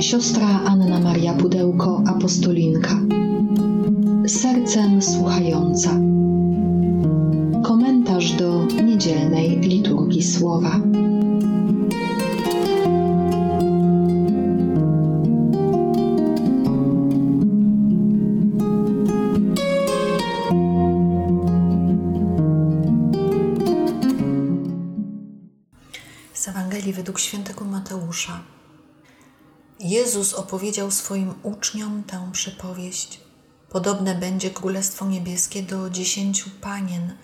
siostra Anna Maria Pudełko, apostolinka. Sercem słuchająca. Komentarz do niedzielnej liturgii słowa. Z Ewangelii według świętego Mateusza. Jezus opowiedział swoim uczniom tę przypowieść. Podobne będzie Królestwo Niebieskie do dziesięciu panien,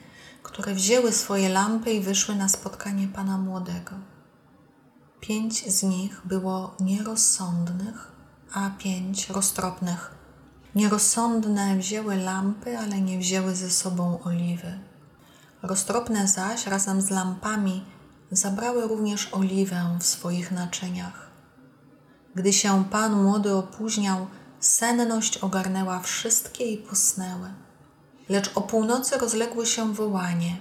które wzięły swoje lampy i wyszły na spotkanie Pana Młodego. Pięć z nich było nierozsądnych, a pięć roztropnych. Nierozsądne wzięły lampy, ale nie wzięły ze sobą oliwy. Roztropne zaś razem z lampami zabrały również oliwę w swoich naczyniach. Gdy się pan młody opóźniał, senność ogarnęła wszystkie i posnęły. Lecz o północy rozległo się wołanie: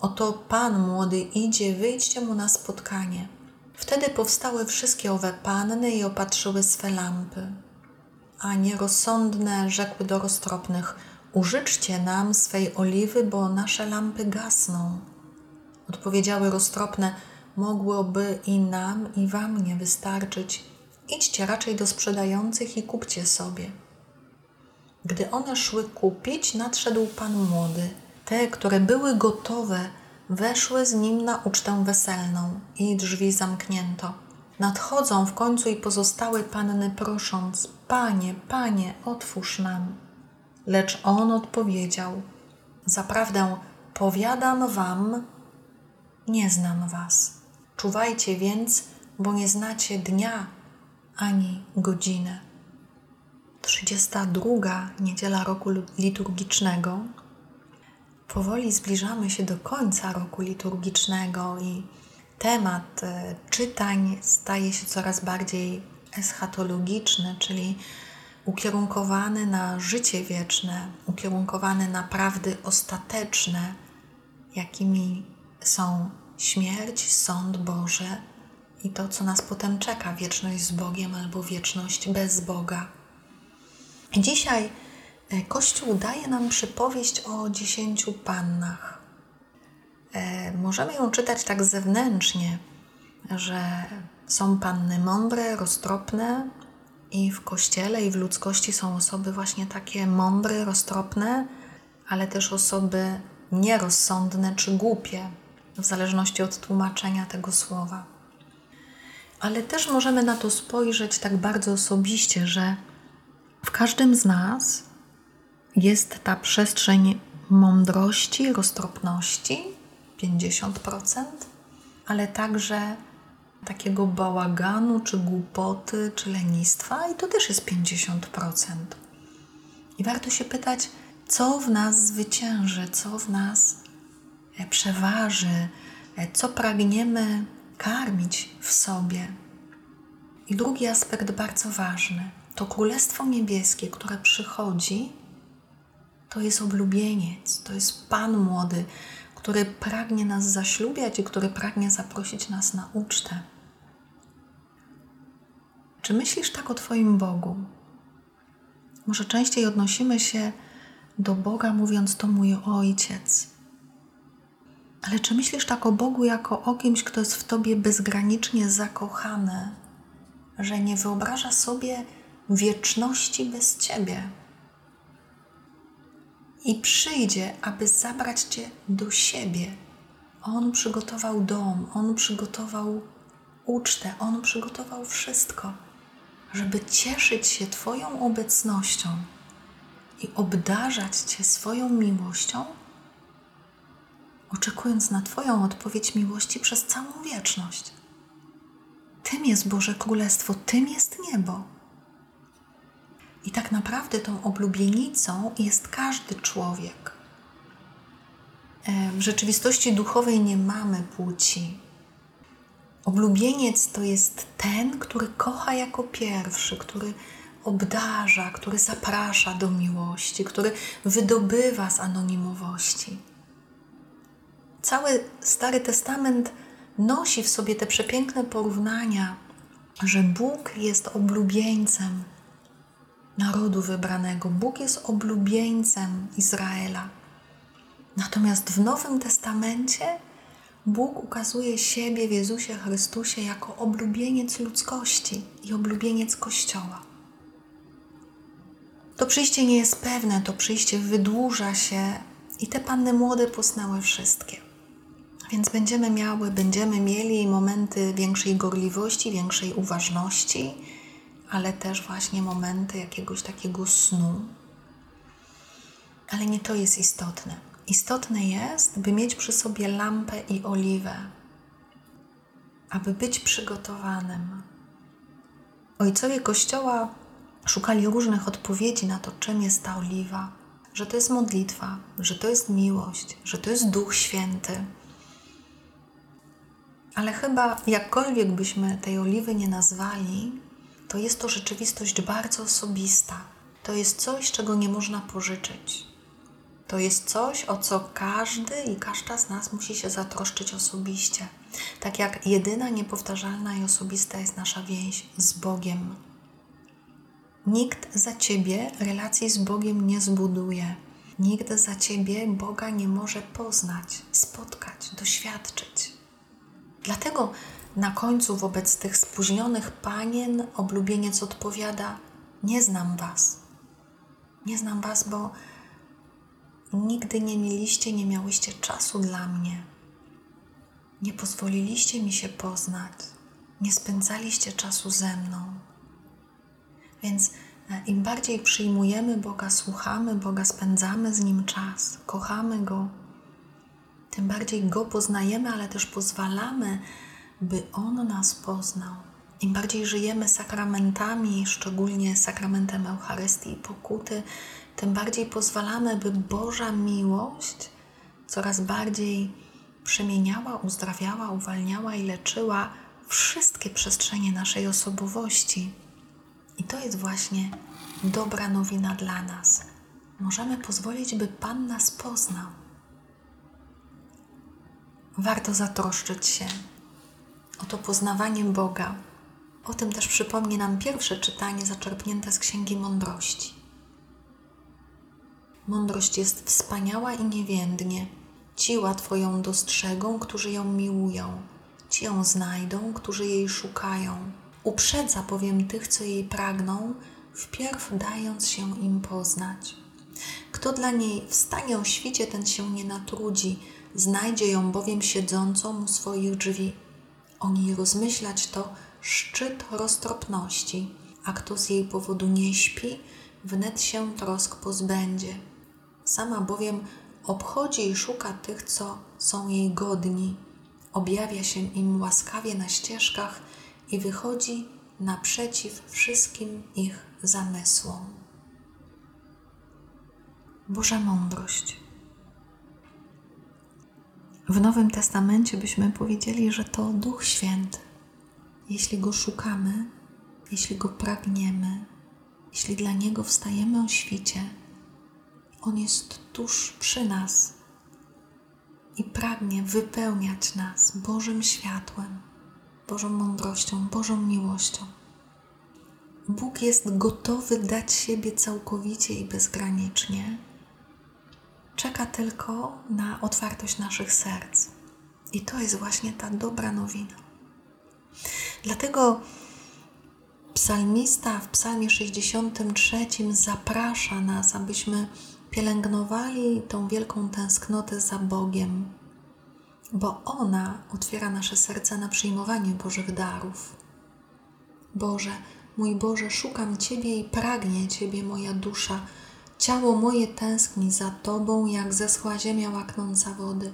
Oto pan młody idzie, wyjdźcie mu na spotkanie. Wtedy powstały wszystkie owe panny i opatrzyły swe lampy. A nierozsądne rzekły do roztropnych: Użyczcie nam swej oliwy, bo nasze lampy gasną. Odpowiedziały roztropne: Mogłoby i nam, i wam nie wystarczyć. Idźcie raczej do sprzedających i kupcie sobie. Gdy one szły kupić, nadszedł pan młody. Te, które były gotowe, weszły z nim na ucztę weselną i drzwi zamknięto. Nadchodzą w końcu i pozostałe panny prosząc: Panie, panie, otwórz nam. Lecz on odpowiedział: Zaprawdę powiadam wam, nie znam was. Czuwajcie więc, bo nie znacie dnia ani godziny. 32. niedziela roku liturgicznego. Powoli zbliżamy się do końca roku liturgicznego i temat e, czytań staje się coraz bardziej eschatologiczny, czyli ukierunkowany na życie wieczne, ukierunkowany na prawdy ostateczne, jakimi są śmierć, sąd Boże i to, co nas potem czeka wieczność z Bogiem albo wieczność bez Boga. Dzisiaj e, Kościół daje nam przypowieść o dziesięciu pannach. E, możemy ją czytać tak zewnętrznie, że są panny mądre, roztropne, i w kościele, i w ludzkości są osoby właśnie takie mądre, roztropne, ale też osoby nierozsądne czy głupie, w zależności od tłumaczenia tego słowa. Ale też możemy na to spojrzeć tak bardzo osobiście, że w każdym z nas jest ta przestrzeń mądrości, roztropności 50%, ale także takiego bałaganu, czy głupoty, czy lenistwa, i to też jest 50%. I warto się pytać, co w nas zwycięży, co w nas e, przeważy, e, co pragniemy karmić w sobie. I drugi aspekt bardzo ważny to Królestwo Niebieskie, które przychodzi, to jest oblubieniec, to jest Pan młody, który pragnie nas zaślubiać i który pragnie zaprosić nas na ucztę. Czy myślisz tak o Twoim Bogu? Może częściej odnosimy się do Boga, mówiąc to mój Ojciec. Ale czy myślisz tak o Bogu jako o kimś, kto jest w Tobie bezgranicznie zakochany, że nie wyobraża sobie wieczności bez Ciebie? I przyjdzie, aby zabrać Cię do siebie. On przygotował dom, On przygotował ucztę, On przygotował wszystko, żeby cieszyć się Twoją obecnością i obdarzać Cię swoją miłością, oczekując na Twoją odpowiedź miłości przez całą wieczność. Tym jest Boże Królestwo, tym jest niebo. I tak naprawdę tą oblubienicą jest każdy człowiek. W rzeczywistości duchowej nie mamy płci. Oblubieniec to jest ten, który kocha jako pierwszy, który obdarza, który zaprasza do miłości, który wydobywa z anonimowości. Cały Stary Testament nosi w sobie te przepiękne porównania że Bóg jest oblubieńcem narodu wybranego. Bóg jest oblubieńcem Izraela. Natomiast w Nowym Testamencie Bóg ukazuje siebie w Jezusie Chrystusie jako oblubieniec ludzkości i oblubieniec Kościoła. To przyjście nie jest pewne, to przyjście wydłuża się i te panny młode posnęły wszystkie. Więc będziemy miały, będziemy mieli momenty większej gorliwości, większej uważności, ale też właśnie momenty jakiegoś takiego snu. Ale nie to jest istotne. Istotne jest, by mieć przy sobie lampę i oliwę, aby być przygotowanym. Ojcowie Kościoła szukali różnych odpowiedzi na to, czym jest ta oliwa, że to jest modlitwa, że to jest miłość, że to jest Duch Święty. Ale chyba jakkolwiek byśmy tej oliwy nie nazwali, to jest to rzeczywistość bardzo osobista. To jest coś, czego nie można pożyczyć. To jest coś, o co każdy i każda z nas musi się zatroszczyć osobiście. Tak jak jedyna niepowtarzalna i osobista jest nasza więź z Bogiem. Nikt za ciebie relacji z Bogiem nie zbuduje. Nikt za ciebie Boga nie może poznać, spotkać, doświadczyć. Dlatego na końcu wobec tych spóźnionych panien oblubieniec odpowiada: Nie znam was. Nie znam was, bo nigdy nie mieliście, nie miałyście czasu dla mnie. Nie pozwoliliście mi się poznać. Nie spędzaliście czasu ze mną. Więc e, im bardziej przyjmujemy Boga, słuchamy Boga, spędzamy z Nim czas, kochamy Go, tym bardziej Go poznajemy, ale też pozwalamy by On nas poznał. Im bardziej żyjemy sakramentami, szczególnie sakramentem Eucharystii i pokuty, tym bardziej pozwalamy, by Boża miłość coraz bardziej przemieniała, uzdrawiała, uwalniała i leczyła wszystkie przestrzenie naszej osobowości. I to jest właśnie dobra nowina dla nas. Możemy pozwolić, by Pan nas poznał. Warto zatroszczyć się oto poznawaniem Boga. O tym też przypomni nam pierwsze czytanie zaczerpnięte z Księgi Mądrości. Mądrość jest wspaniała i niewiędnie. Ci łatwo ją dostrzegą, którzy ją miłują. Ci ją znajdą, którzy jej szukają. Uprzedza bowiem tych, co jej pragną, wpierw dając się im poznać. Kto dla niej wstanie o świcie, ten się nie natrudzi, znajdzie ją bowiem siedzącą u swoich drzwi. O niej rozmyślać to szczyt roztropności, a kto z jej powodu nie śpi, wnet się trosk pozbędzie. Sama bowiem obchodzi i szuka tych, co są jej godni, objawia się im łaskawie na ścieżkach i wychodzi naprzeciw wszystkim ich zamysłom. Boża mądrość. W Nowym Testamencie byśmy powiedzieli, że to Duch Święty. Jeśli Go szukamy, jeśli Go pragniemy, jeśli dla Niego wstajemy o świcie, On jest tuż przy nas i pragnie wypełniać nas Bożym światłem, Bożą mądrością, Bożą miłością. Bóg jest gotowy dać siebie całkowicie i bezgranicznie czeka tylko na otwartość naszych serc. I to jest właśnie ta dobra nowina. Dlatego psalmista w Psalmie 63 zaprasza nas, abyśmy pielęgnowali tą wielką tęsknotę za Bogiem, bo ona otwiera nasze serca na przyjmowanie Bożych darów. Boże, mój Boże, szukam Ciebie i pragnie Ciebie moja dusza Ciało moje tęskni za Tobą, jak zeschła ziemia łaknąca wody.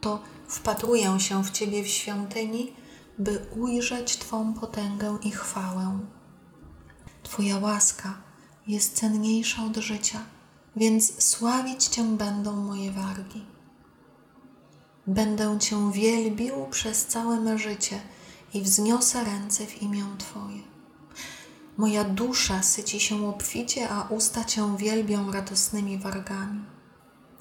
To wpatruję się w Ciebie w świątyni, by ujrzeć Twą potęgę i chwałę. Twoja łaska jest cenniejsza od życia, więc sławić Cię będą moje wargi. Będę Cię wielbił przez całe me życie i wzniosę ręce w imię Twoje. Moja dusza syci się obficie, a usta Cię wielbią radosnymi wargami.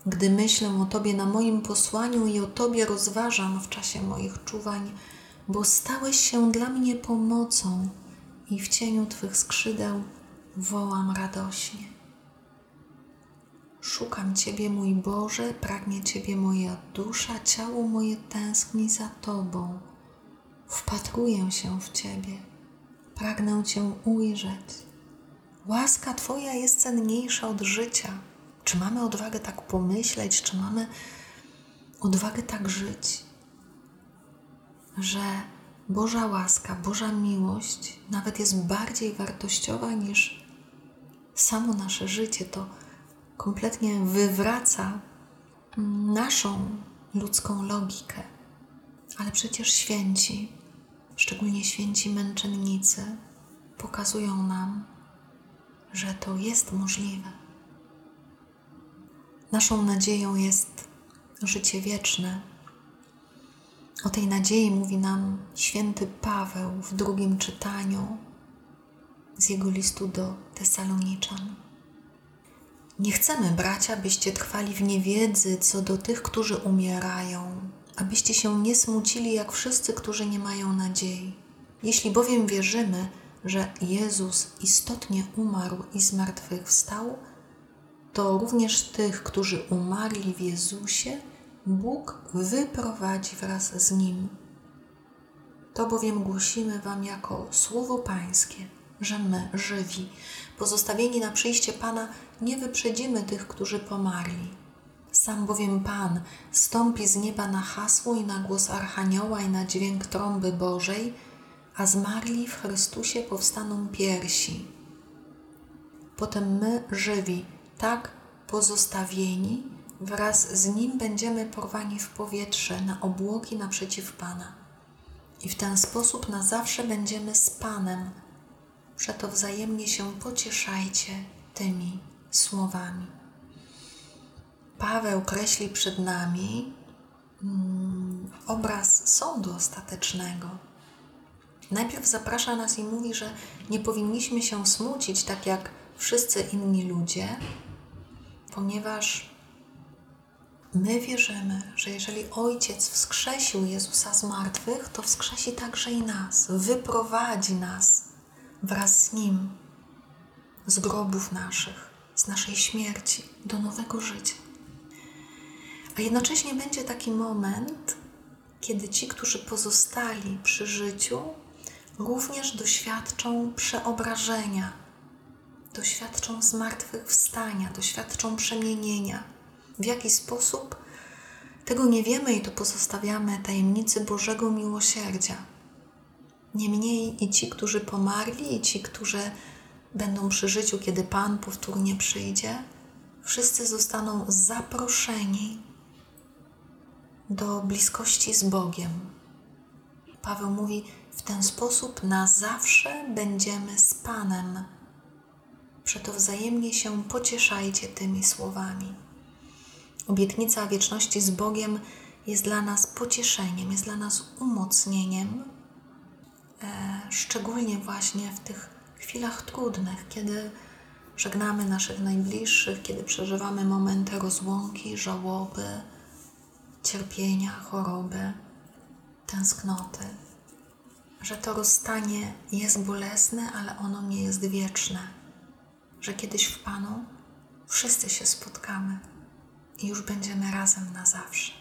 Gdy myślę o Tobie na moim posłaniu i o Tobie rozważam w czasie moich czuwań, bo stałeś się dla mnie pomocą i w cieniu Twych skrzydeł wołam radośnie. Szukam Ciebie, mój Boże, pragnie Ciebie moja dusza, ciało moje tęskni za Tobą. Wpatruję się w Ciebie, pragnę Cię ujrzeć. Łaska Twoja jest cenniejsza od życia. Czy mamy odwagę tak pomyśleć, czy mamy odwagę tak żyć, że Boża łaska, Boża miłość nawet jest bardziej wartościowa niż samo nasze życie. To kompletnie wywraca naszą ludzką logikę. Ale przecież święci, szczególnie święci męczennicy, pokazują nam, że to jest możliwe. Naszą nadzieją jest życie wieczne. O tej nadziei mówi nam święty Paweł w drugim czytaniu z jego listu do Tesaloniczan. Nie chcemy, bracia, byście trwali w niewiedzy co do tych, którzy umierają, abyście się nie smucili jak wszyscy, którzy nie mają nadziei. Jeśli bowiem wierzymy, że Jezus istotnie umarł i zmartwychwstał, to również tych, którzy umarli w Jezusie, Bóg wyprowadzi wraz z Nim. To bowiem głosimy Wam jako słowo Pańskie, że my, żywi, pozostawieni na przyjście Pana, nie wyprzedzimy tych, którzy pomarli. Sam bowiem Pan stąpi z nieba na hasło i na głos Archanioła i na dźwięk trąby Bożej, a zmarli w Chrystusie powstaną piersi. Potem my, żywi, tak pozostawieni, wraz z Nim będziemy porwani w powietrze na obłoki naprzeciw Pana. I w ten sposób na zawsze będziemy z Panem. Przeto wzajemnie się pocieszajcie tymi słowami. Paweł kreśli przed nami mm, obraz sądu ostatecznego. Najpierw zaprasza nas i mówi, że nie powinniśmy się smucić tak jak wszyscy inni ludzie, ponieważ my wierzymy, że jeżeli Ojciec wskrzesił Jezusa z martwych, to wskrzesi także i nas, wyprowadzi nas wraz z Nim z grobów naszych, z naszej śmierci do nowego życia. A jednocześnie będzie taki moment, kiedy ci, którzy pozostali przy życiu, również doświadczą przeobrażenia, doświadczą zmartwychwstania, doświadczą przemienienia. W jaki sposób? Tego nie wiemy i to pozostawiamy tajemnicy Bożego miłosierdzia. Niemniej i ci, którzy pomarli, i ci, którzy będą przy życiu, kiedy Pan powtórnie przyjdzie, wszyscy zostaną zaproszeni do bliskości z Bogiem. Paweł mówi: W ten sposób na zawsze będziemy z Panem. Przeto wzajemnie się pocieszajcie tymi słowami. Obietnica wieczności z Bogiem jest dla nas pocieszeniem, jest dla nas umocnieniem, e, szczególnie właśnie w tych chwilach trudnych, kiedy żegnamy naszych najbliższych, kiedy przeżywamy momenty rozłąki, żałoby, cierpienia, choroby, tęsknoty, że to rozstanie jest bolesne, ale ono nie jest wieczne, że kiedyś w Panu wszyscy się spotkamy i już będziemy razem na zawsze.